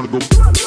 wanna go.